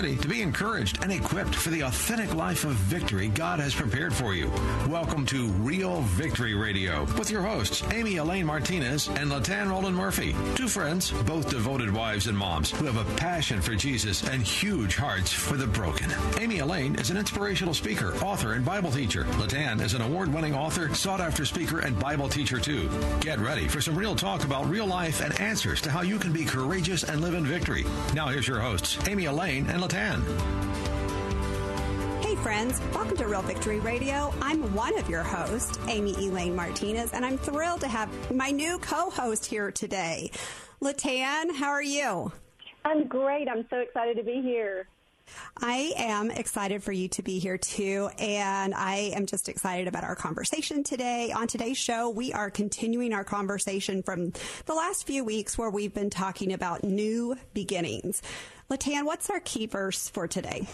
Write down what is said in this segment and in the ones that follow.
ready to be encouraged and equipped for the authentic life of victory God has prepared for you. Welcome to Real Victory Radio with your hosts, Amy Elaine Martinez and Latan Roland Murphy. Two friends, both devoted wives and moms, who have a passion for Jesus and huge hearts for the broken. Amy Elaine is an inspirational speaker, author, and Bible teacher. Latan is an award winning author, sought after speaker, and Bible teacher, too. Get ready for some real talk about real life and answers to how you can be courageous and live in victory. Now, here's your hosts, Amy Elaine and Latan. Hey, friends, welcome to Real Victory Radio. I'm one of your hosts, Amy Elaine Martinez, and I'm thrilled to have my new co host here today. Latan, how are you? I'm great. I'm so excited to be here. I am excited for you to be here too. And I am just excited about our conversation today. On today's show, we are continuing our conversation from the last few weeks where we've been talking about new beginnings. Latan, what's our key verse for today?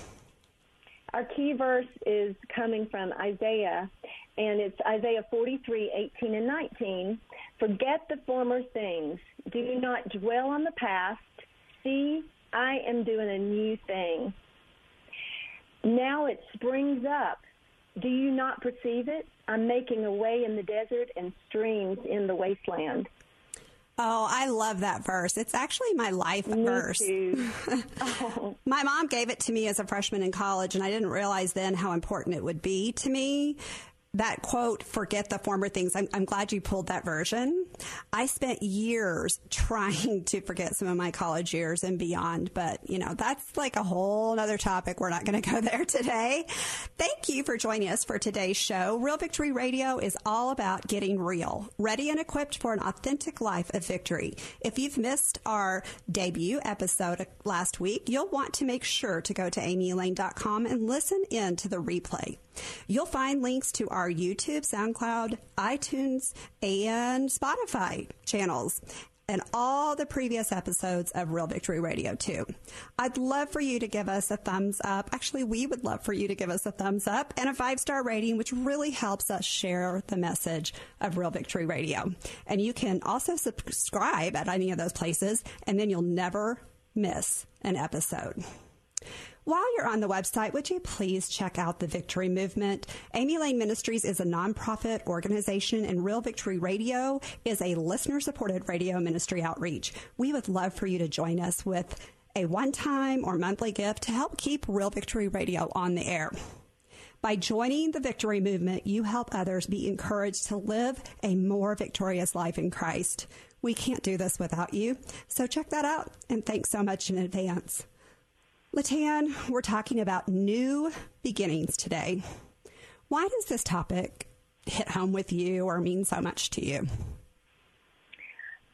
Our key verse is coming from Isaiah, and it's Isaiah 43, 18 and 19. Forget the former things. Do not dwell on the past. See, I am doing a new thing. Now it springs up. Do you not perceive it? I'm making a way in the desert and streams in the wasteland. Oh, I love that verse. It's actually my life Me verse. oh. My mom gave it to me as a freshman in college, and I didn't realize then how important it would be to me. That quote, forget the former things. I'm, I'm glad you pulled that version. I spent years trying to forget some of my college years and beyond, but you know, that's like a whole other topic. We're not going to go there today. Thank you for joining us for today's show. Real Victory Radio is all about getting real, ready and equipped for an authentic life of victory. If you've missed our debut episode last week, you'll want to make sure to go to amyelaine.com and listen in to the replay. You'll find links to our YouTube, SoundCloud, iTunes, and Spotify channels and all the previous episodes of Real Victory Radio too. I'd love for you to give us a thumbs up. Actually, we would love for you to give us a thumbs up and a five star rating, which really helps us share the message of Real Victory Radio. And you can also subscribe at any of those places, and then you'll never miss an episode. While you're on the website, would you please check out the Victory Movement? Amy Elaine Ministries is a nonprofit organization, and Real Victory Radio is a listener supported radio ministry outreach. We would love for you to join us with a one time or monthly gift to help keep Real Victory Radio on the air. By joining the victory movement, you help others be encouraged to live a more victorious life in Christ. We can't do this without you, so check that out, and thanks so much in advance. Latan, we're talking about new beginnings today. Why does this topic hit home with you or mean so much to you?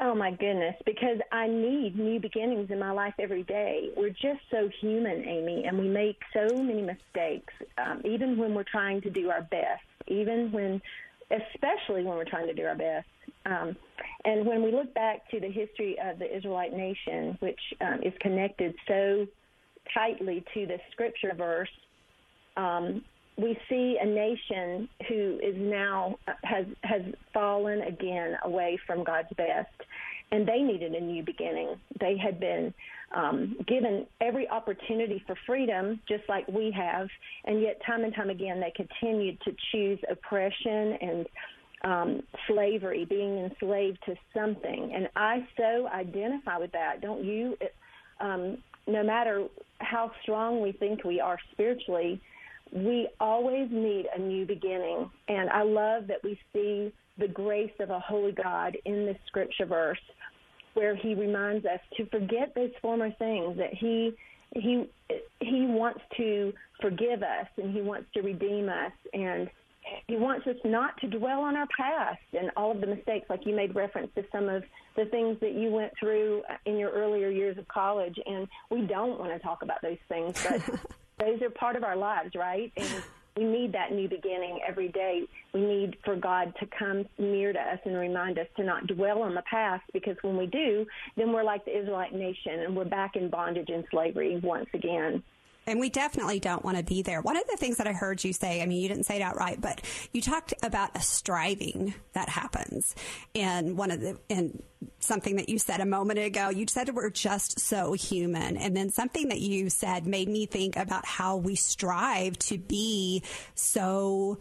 Oh my goodness, because I need new beginnings in my life every day. We're just so human, Amy, and we make so many mistakes, um, even when we're trying to do our best, even when, especially when we're trying to do our best. Um, and when we look back to the history of the Israelite nation, which um, is connected so tightly to the scripture verse, um, we see a nation who is now has has fallen again away from God's best, and they needed a new beginning. They had been um, given every opportunity for freedom, just like we have, and yet time and time again they continued to choose oppression and um, slavery, being enslaved to something. And I so identify with that. Don't you? It, um, no matter how strong we think we are spiritually, we always need a new beginning. And I love that we see the grace of a holy God in this scripture verse where he reminds us to forget those former things that he he he wants to forgive us and he wants to redeem us and he wants us not to dwell on our past and all of the mistakes like you made reference to some of the things that you went through uh, in your earlier years of college and we don't want to talk about those things but those are part of our lives right? And we need that new beginning every day. We need for god to come near to us and remind us to not dwell on the past because when we do then we're like the israelite nation and we're back in bondage and slavery once again And we definitely don't want to be there. One of the things that I heard you say, I mean, you didn't say it outright, but you talked about a striving that happens. And one of the, and something that you said a moment ago, you said we're just so human. And then something that you said made me think about how we strive to be so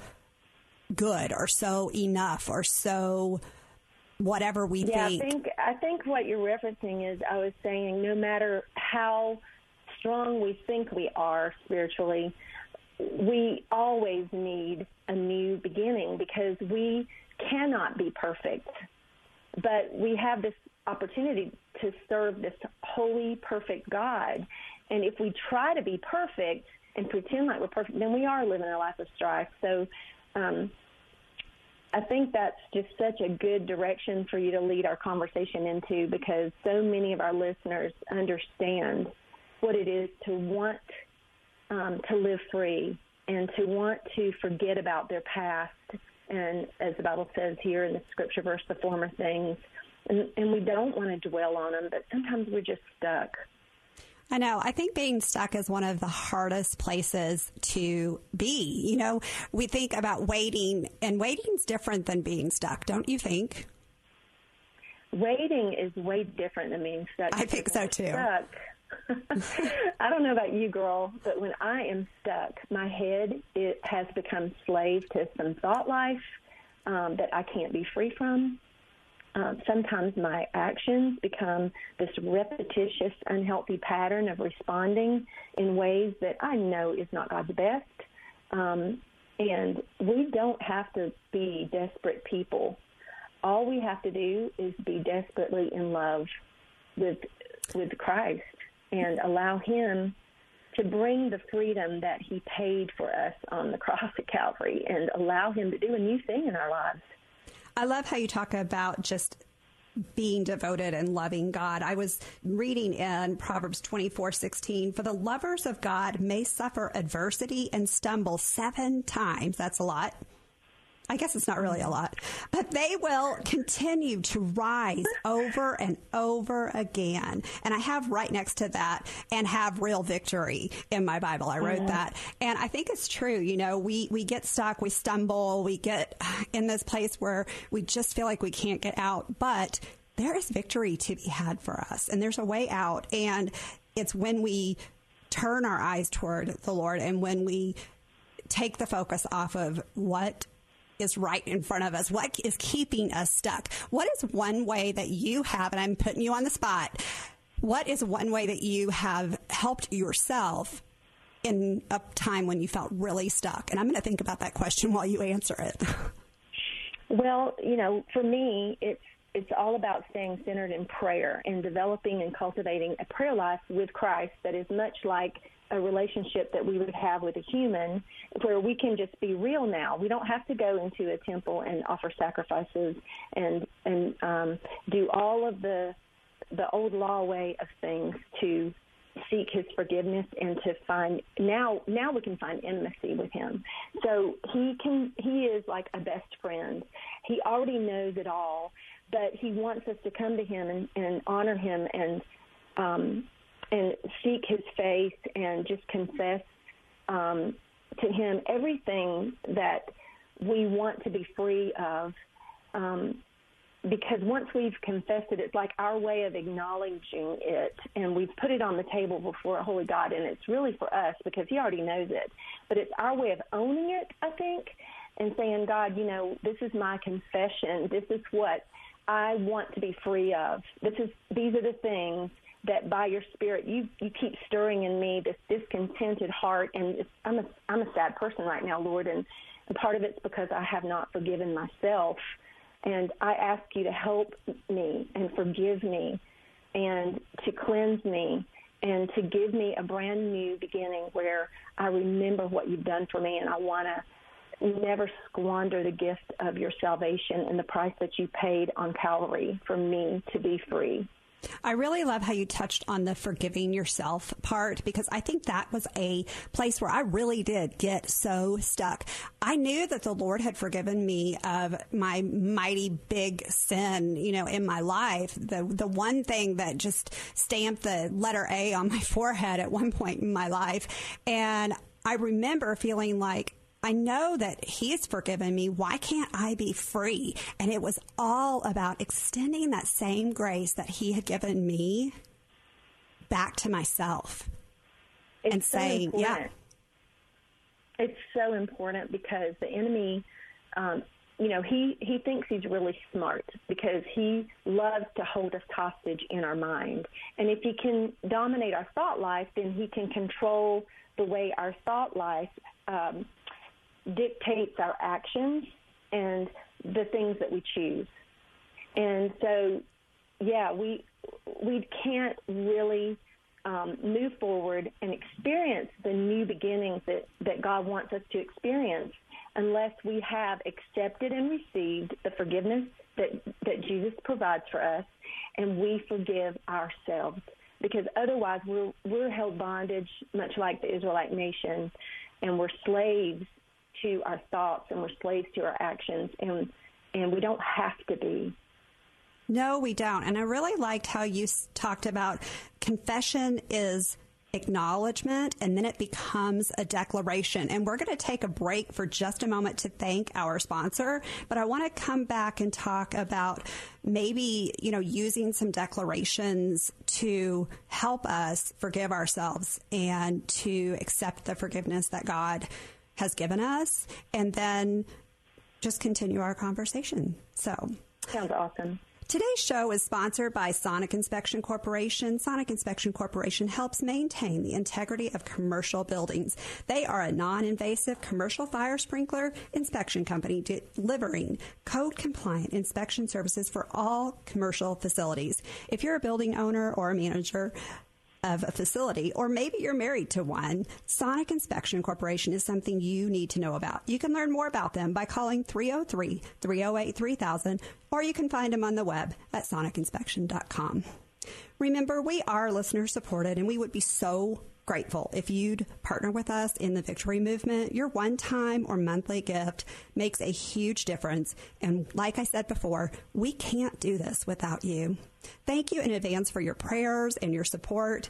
good or so enough or so whatever we yeah, think. I think I think what you're referencing is I was saying no matter how strong we think we are spiritually, we always need a new beginning because we cannot be perfect. But we have this opportunity to serve this holy, perfect God. And if we try to be perfect and pretend like we're perfect, then we are living a life of strife. So um, I think that's just such a good direction for you to lead our conversation into because so many of our listeners understand what it is to want um, to live free and to want to forget about their past. And as the Bible says here in the scripture verse, the former things. And, and we don't want to dwell on them, but sometimes we're just stuck. I know. I think being stuck is one of the hardest places to be. You know, we think about waiting, and waiting's different than being stuck, don't you think? Waiting is way different than being stuck. I think so too. Stuck. I don't know about you, girl, but when I am stuck, my head it has become slave to some thought life um, that I can't be free from. Um, sometimes my actions become this repetitious, unhealthy pattern of responding in ways that I know is not God's best. Um, and we don't have to be desperate people. All we have to do is be desperately in love with with Christ and allow Him to bring the freedom that He paid for us on the cross at Calvary, and allow Him to do a new thing in our lives. I love how you talk about just being devoted and loving God. I was reading in Proverbs 24 16, for the lovers of God may suffer adversity and stumble seven times. That's a lot. I guess it's not really a lot, but they will continue to rise over and over again. And I have right next to that and have real victory in my Bible. I wrote that. And I think it's true. You know, we, we get stuck, we stumble, we get in this place where we just feel like we can't get out, but there is victory to be had for us and there's a way out. And it's when we turn our eyes toward the Lord and when we take the focus off of what is right in front of us? What is keeping us stuck? What is one way that you have, and I'm putting you on the spot, what is one way that you have helped yourself in a time when you felt really stuck? And I'm going to think about that question while you answer it. Well, you know, for me, it's it's all about staying centered in prayer and developing and cultivating a prayer life with Christ that is much like a relationship that we would have with a human where we can just be real now. We don't have to go into a temple and offer sacrifices and and um, do all of the the old law way of things to seek his forgiveness and to find now now we can find intimacy with him so he can he is like a best friend he already knows it all but he wants us to come to him and, and honor him and um, and seek his face and just confess um, to him everything that we want to be free of. Um, because once we've confessed it, it's like our way of acknowledging it, and we've put it on the table before a holy God, and it's really for us because He already knows it. But it's our way of owning it, I think, and saying, God, you know, this is my confession. This is what I want to be free of. This is these are the things that by your spirit you you keep stirring in me this discontented heart. And I'm a I'm a sad person right now Lord. And, and part of it's because I have not forgiven myself. And I ask you to help me and forgive me and to cleanse me and to give me a brand new beginning where I remember what you've done for me. And I want to never squander the gift of your salvation and the price that you paid on Calvary for me to be free. I really love how you touched on the forgiving yourself part because I think that was a place where I really did get so stuck. I knew that the Lord had forgiven me of my mighty big sin, you know, in my life. The the one thing that just stamped the letter A on my forehead at one point in my life. And I remember feeling like I know that He's forgiven me. Why can't I be free? And it was all about extending that same grace that He had given me back to myself it's and so saying, important. yeah. It's so important because the enemy, um, you know, he, he thinks he's really smart because he loves to hold us hostage in our mind. And if he can dominate our thought life, then he can control the way our thought life um, dictates our actions and the things that we choose. And so, yeah, we we can't really um, move forward and experience the new beginnings that, that God wants us to experience unless we have accepted and received the forgiveness that, that Jesus provides for us and we forgive ourselves. Because otherwise, we're, we're held bondage, much like the Israelite nation, and we're slaves to our thoughts and we're slaves to our actions, and, and we don't have to be. No, we don't. And I really liked how you talked about confession is acknowledgement and then it becomes a declaration. And we're going to take a break for just a moment to thank our sponsor, but I want to come back and talk about maybe, you know, using some declarations to help us forgive ourselves and to accept the forgiveness that God has given us and then just continue our conversation. So, sounds awesome. Today's show is sponsored by Sonic Inspection Corporation. Sonic Inspection Corporation helps maintain the integrity of commercial buildings. They are a non invasive commercial fire sprinkler inspection company delivering code compliant inspection services for all commercial facilities. If you're a building owner or a manager, of a facility, or maybe you're married to one, Sonic Inspection Corporation is something you need to know about. You can learn more about them by calling 303 308 3000, or you can find them on the web at sonicinspection.com. Remember, we are listener supported, and we would be so grateful if you'd partner with us in the victory movement. Your one time or monthly gift makes a huge difference. And like I said before, we can't do this without you. Thank you in advance for your prayers and your support.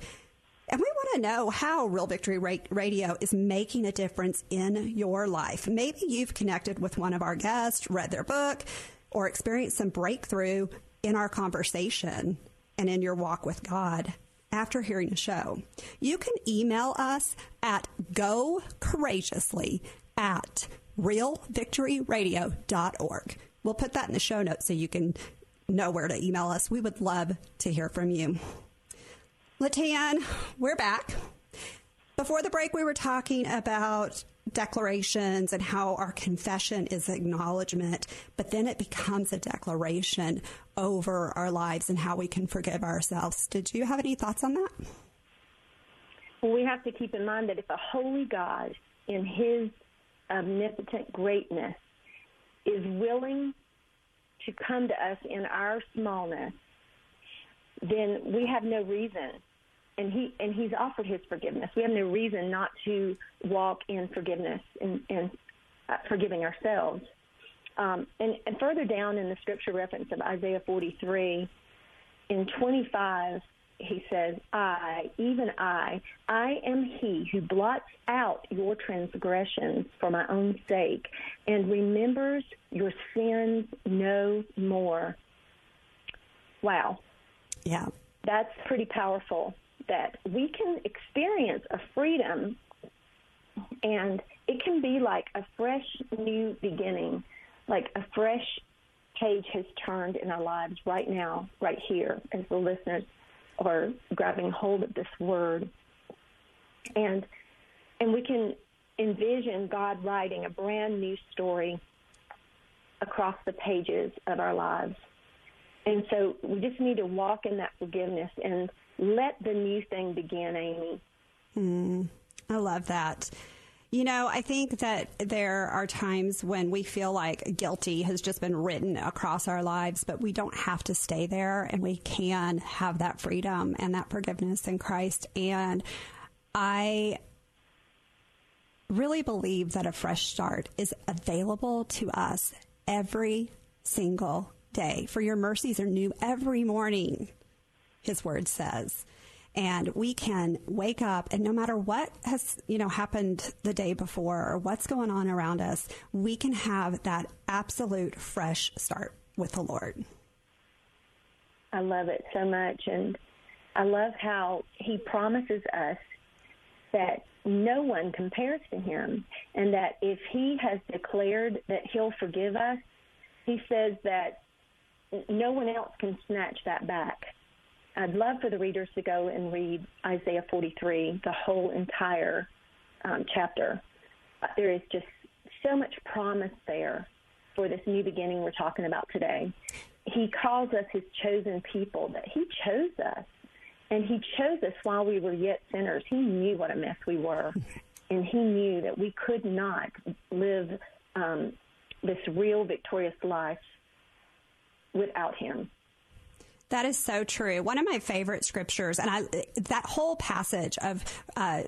And we want to know how Real Victory Radio is making a difference in your life. Maybe you've connected with one of our guests, read their book, or experienced some breakthrough in our conversation and in your walk with God after hearing the show. You can email us at gocourageously at realvictoryradio.org. We'll put that in the show notes so you can know where to email us. We would love to hear from you. Latan, we're back. Before the break, we were talking about declarations and how our confession is acknowledgement, but then it becomes a declaration over our lives and how we can forgive ourselves. Did you have any thoughts on that? Well, we have to keep in mind that if a holy God in his omnipotent greatness is willing to come to us in our smallness, then we have no reason and he and he's offered his forgiveness. We have no reason not to walk in forgiveness and, and uh, forgiving ourselves. Um, and, and further down in the scripture reference of Isaiah 43, in 25, he says, I, even I, I am he who blots out your transgressions for my own sake and remembers your sins no more. Wow. Yeah. That's pretty powerful that we can experience a freedom and it can be like a fresh new beginning, like a fresh page has turned in our lives right now, right here, as the listeners are grabbing hold of this word. And and we can envision God writing a brand new story across the pages of our lives. And so we just need to walk in that forgiveness and let the new thing begin, Amy. Mm, I love that. You know, I think that there are times when we feel like guilty has just been written across our lives, but we don't have to stay there and we can have that freedom and that forgiveness in Christ. And I really believe that a fresh start is available to us every single day. For your mercies are new every morning, his word says. And we can wake up and no matter what has you know happened the day before or what's going on around us we can have that absolute fresh start with the lord. I love it so much. And i love how he promises us that no one compares to him and that if he has declared that he'll forgive us he says that no one else can snatch that back I'd love for the readers to go and read Isaiah 43, the whole entire um, chapter. Uh, there is just so much promise there for this new beginning we're talking about today. He calls us his chosen people, that he chose us. And he chose us while we were yet sinners. He knew what a mess we were. And he knew that we could not live um, this real victorious life without him. That is so true. One of my favorite scriptures, and I that whole passage of uh,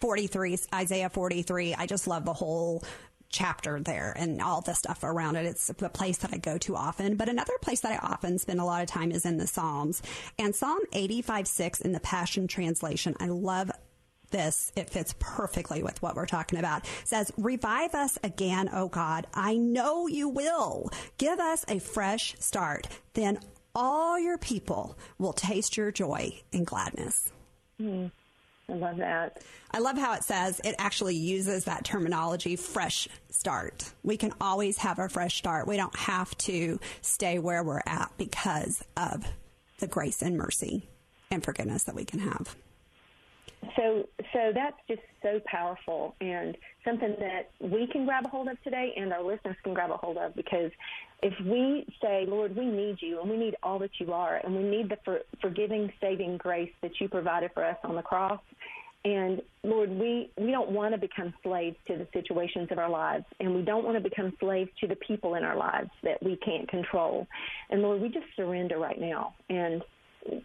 43, Isaiah 43, I just love the whole chapter there and all the stuff around it. It's a place that I go to often. But another place that I often spend a lot of time is in the Psalms. And Psalm 85 6 in the Passion Translation, I love this. It fits perfectly with what we're talking about. It says, Revive us again, O God. I know you will. Give us a fresh start. Then all your people will taste your joy and gladness. Mm, I love that. I love how it says it actually uses that terminology fresh start. We can always have a fresh start. We don't have to stay where we're at because of the grace and mercy and forgiveness that we can have. So, so that's just so powerful and something that we can grab a hold of today, and our listeners can grab a hold of because if we say, Lord, we need you and we need all that you are, and we need the for, forgiving, saving grace that you provided for us on the cross. And Lord, we, we don't want to become slaves to the situations of our lives, and we don't want to become slaves to the people in our lives that we can't control. And Lord, we just surrender right now. And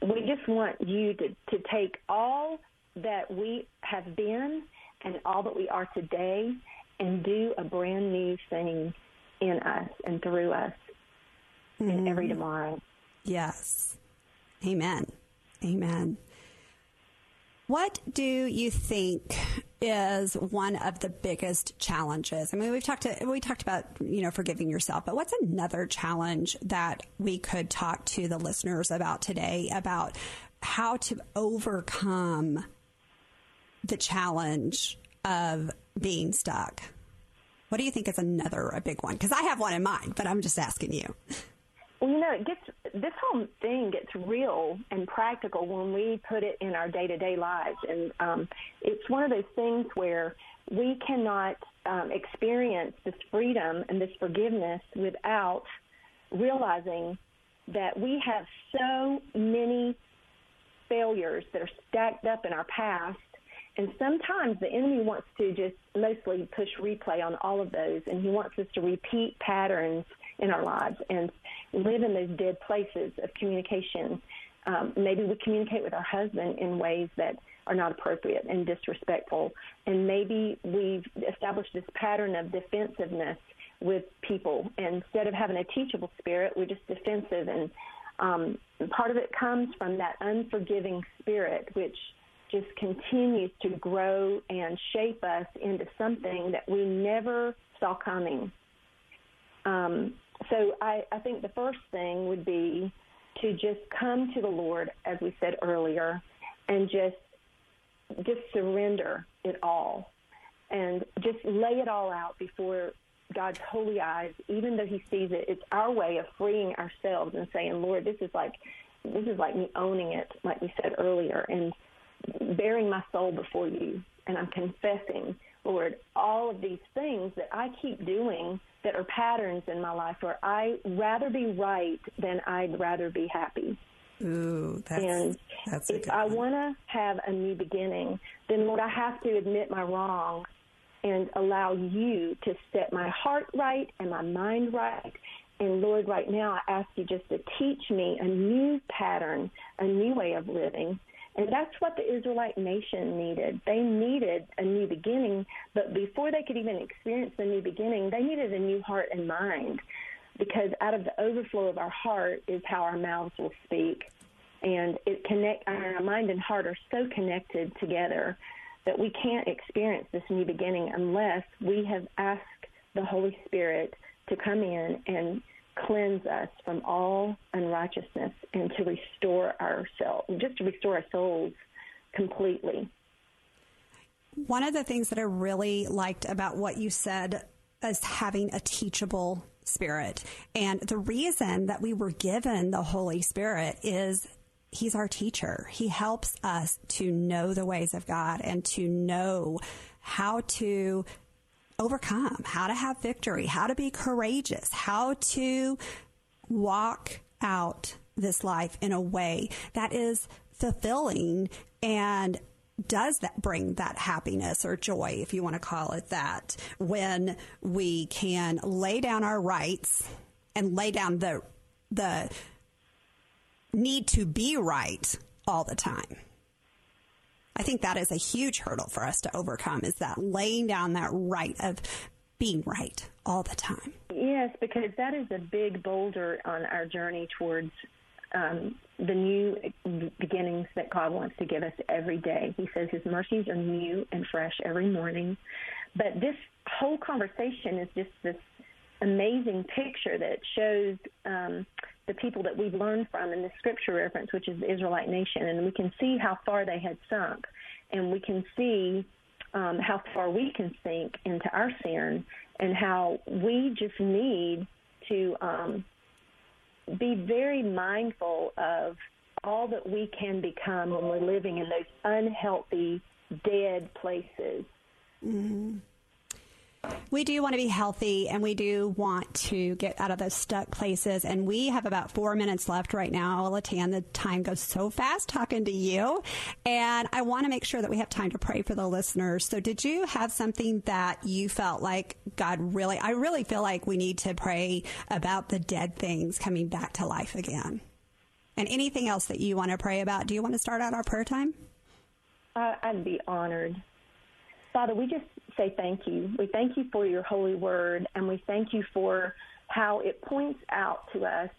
we just want you to, to take all that we have been and all that we are today and do a brand new thing in us and through us mm-hmm. in every tomorrow. Yes. Amen. Amen. What do you think is one of the biggest challenges? I mean, we've talked to, we talked about you know forgiving yourself, but what's another challenge that we could talk to the listeners about today about how to overcome the challenge of being stuck? What do you think is another a big one? Because I have one in mind, but I'm just asking you. Well, you know, it gets this whole thing gets real and practical when we put it in our day to day lives, and um, it's one of those things where we cannot um, experience this freedom and this forgiveness without realizing that we have so many failures that are stacked up in our past and sometimes the enemy wants to just mostly push replay on all of those, and he wants us to repeat patterns in our lives and live in those dead places of communication. Um, maybe we communicate with our husband in ways that are not appropriate and disrespectful, and maybe we've established this pattern of defensiveness with people. And instead of having a teachable spirit, we're just defensive, and um, part of it comes from that unforgiving spirit, which just continues to grow and shape us into something that we never saw coming. Um, so I, I think the first thing would be to just come to the Lord, as we said earlier, and just just surrender it all, and just lay it all out before God's holy eyes, even though He sees it. It's our way of freeing ourselves and saying, "Lord, this is like this is like me owning it," like we said earlier, and bearing my soul before you and I'm confessing, Lord, all of these things that I keep doing that are patterns in my life where I rather be right than I'd rather be happy. Ooh, that's, and that's if I want to have a new beginning, then Lord, I have to admit my wrong and allow you to set my heart right and my mind right. And Lord, right now I ask you just to teach me a new pattern, a new way of living. And that's what the Israelite nation needed. They needed a new beginning, but before they could even experience the new beginning, they needed a new heart and mind. Because out of the overflow of our heart is how our mouths will speak. And it connect our mind and heart are so connected together that we can't experience this new beginning unless we have asked the Holy Spirit to come in and cleanse us from all unrighteousness and to restore ourselves, just to restore our souls completely. One of the things that I really liked about what you said is having a teachable spirit. And the reason that we were given the Holy Spirit is He's our teacher. He helps us to know the ways of God and to know how to overcome, how to have victory, how to be courageous, how to walk out this life in a way that is fulfilling and does that bring that happiness or joy, if you want to call it that, when we can lay down our rights and lay down the the need to be right all the time. I think that is a huge hurdle for us to overcome is that laying down that right of being right all the time. Yes, because that is a big boulder on our journey towards um, the new beginnings that God wants to give us every day. He says His mercies are new and fresh every morning. But this whole conversation is just this amazing picture that shows um, the people that we've learned from in the scripture reference, which is the Israelite nation, and we can see how far they had sunk, and we can see um, how far we can sink into our sin, and how we just need to um, be very mindful of all that we can become when we're living in those unhealthy, dead places. Mm-hmm we do want to be healthy and we do want to get out of those stuck places. And we have about four minutes left right now. Latan, the time goes so fast talking to you. And I want to make sure that we have time to pray for the listeners. So, did you have something that you felt like God really, I really feel like we need to pray about the dead things coming back to life again? And anything else that you want to pray about? Do you want to start out our prayer time? Uh, I'd be honored. Father, we just say thank you. We thank you for your holy word, and we thank you for how it points out to us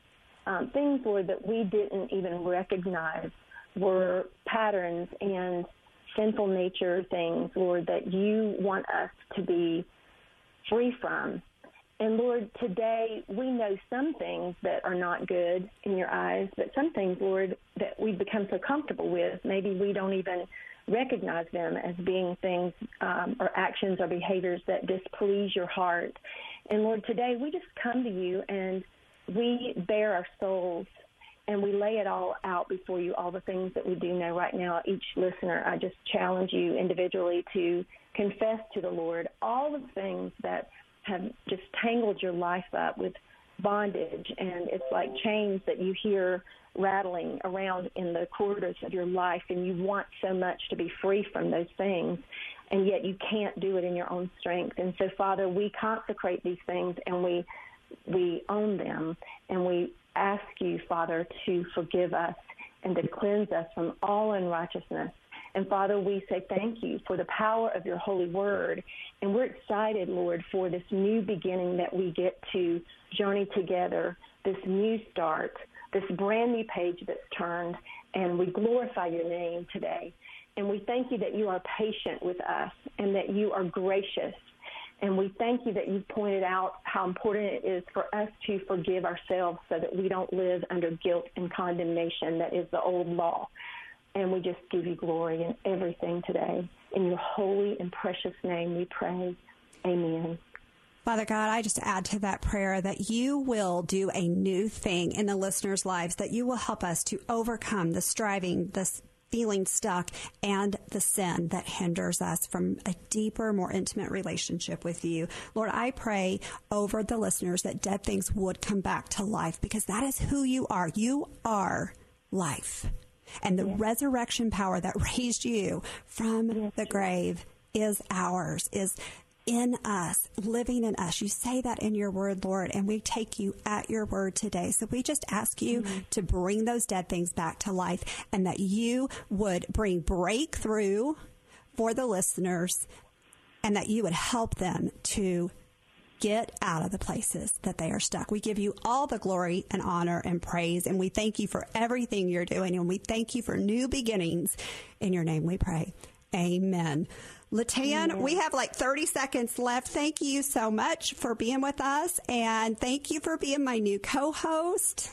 um, things, Lord, that we didn't even recognize were patterns and sinful nature things, Lord, that you want us to be free from. And Lord, today we know some things that are not good in your eyes, but some things, Lord, that we've become so comfortable with, maybe we don't even recognize them as being things um, or actions or behaviors that displease your heart. And Lord, today we just come to you and we bare our souls and we lay it all out before you, all the things that we do know right now. Each listener, I just challenge you individually to confess to the Lord all the things that have just tangled your life up with bondage and it's like chains that you hear rattling around in the corridors of your life and you want so much to be free from those things and yet you can't do it in your own strength and so father we consecrate these things and we we own them and we ask you father to forgive us and to cleanse us from all unrighteousness and Father, we say thank you for the power of your holy word. And we're excited, Lord, for this new beginning that we get to journey together, this new start this brand new page that's turned, and we glorify your name today. And we thank you that you are patient with us and that you are gracious. And we thank you that you've pointed out how important it is for us to forgive ourselves so that we don't live under guilt and condemnation that is the old law. And we just give you glory in everything today. In your holy and precious name we pray. Amen. Father God, I just add to that prayer that you will do a new thing in the listeners' lives, that you will help us to overcome the striving, the feeling stuck, and the sin that hinders us from a deeper, more intimate relationship with you. Lord, I pray over the listeners that dead things would come back to life because that is who you are. You are life. And the yes. resurrection power that raised you from yes. the grave is ours, is in us, living in us. You say that in your word, Lord, and we take you at your word today. So we just ask you mm-hmm. to bring those dead things back to life and that you would bring breakthrough for the listeners and that you would help them to get out of the places that they are stuck. We give you all the glory and honor and praise, and we thank you for everything you're doing, and we thank you for new beginnings. In your name we pray. Amen. Latan, we have like 30 seconds left. Thank you so much for being with us, and thank you for being my new co host.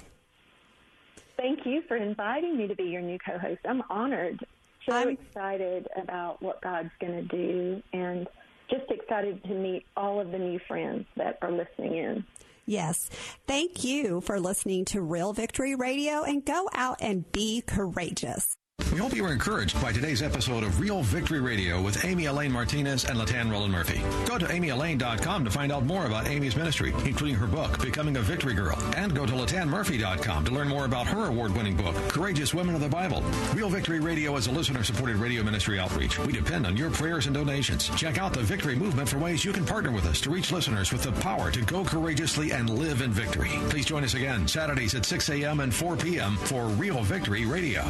Thank you for inviting me to be your new co host. I'm honored. So I'm, excited about what God's going to do, and just excited to meet all of the new friends that are listening in. Yes. Thank you for listening to Real Victory Radio and go out and be courageous. We hope you were encouraged by today's episode of Real Victory Radio with Amy Elaine Martinez and Latan Roland Murphy. Go to amyelaine.com to find out more about Amy's ministry, including her book, Becoming a Victory Girl, and go to latanmurphy.com to learn more about her award-winning book, Courageous Women of the Bible. Real Victory Radio is a listener-supported radio ministry outreach. We depend on your prayers and donations. Check out the Victory Movement for ways you can partner with us to reach listeners with the power to go courageously and live in victory. Please join us again Saturdays at 6 a.m. and 4 p.m. for Real Victory Radio.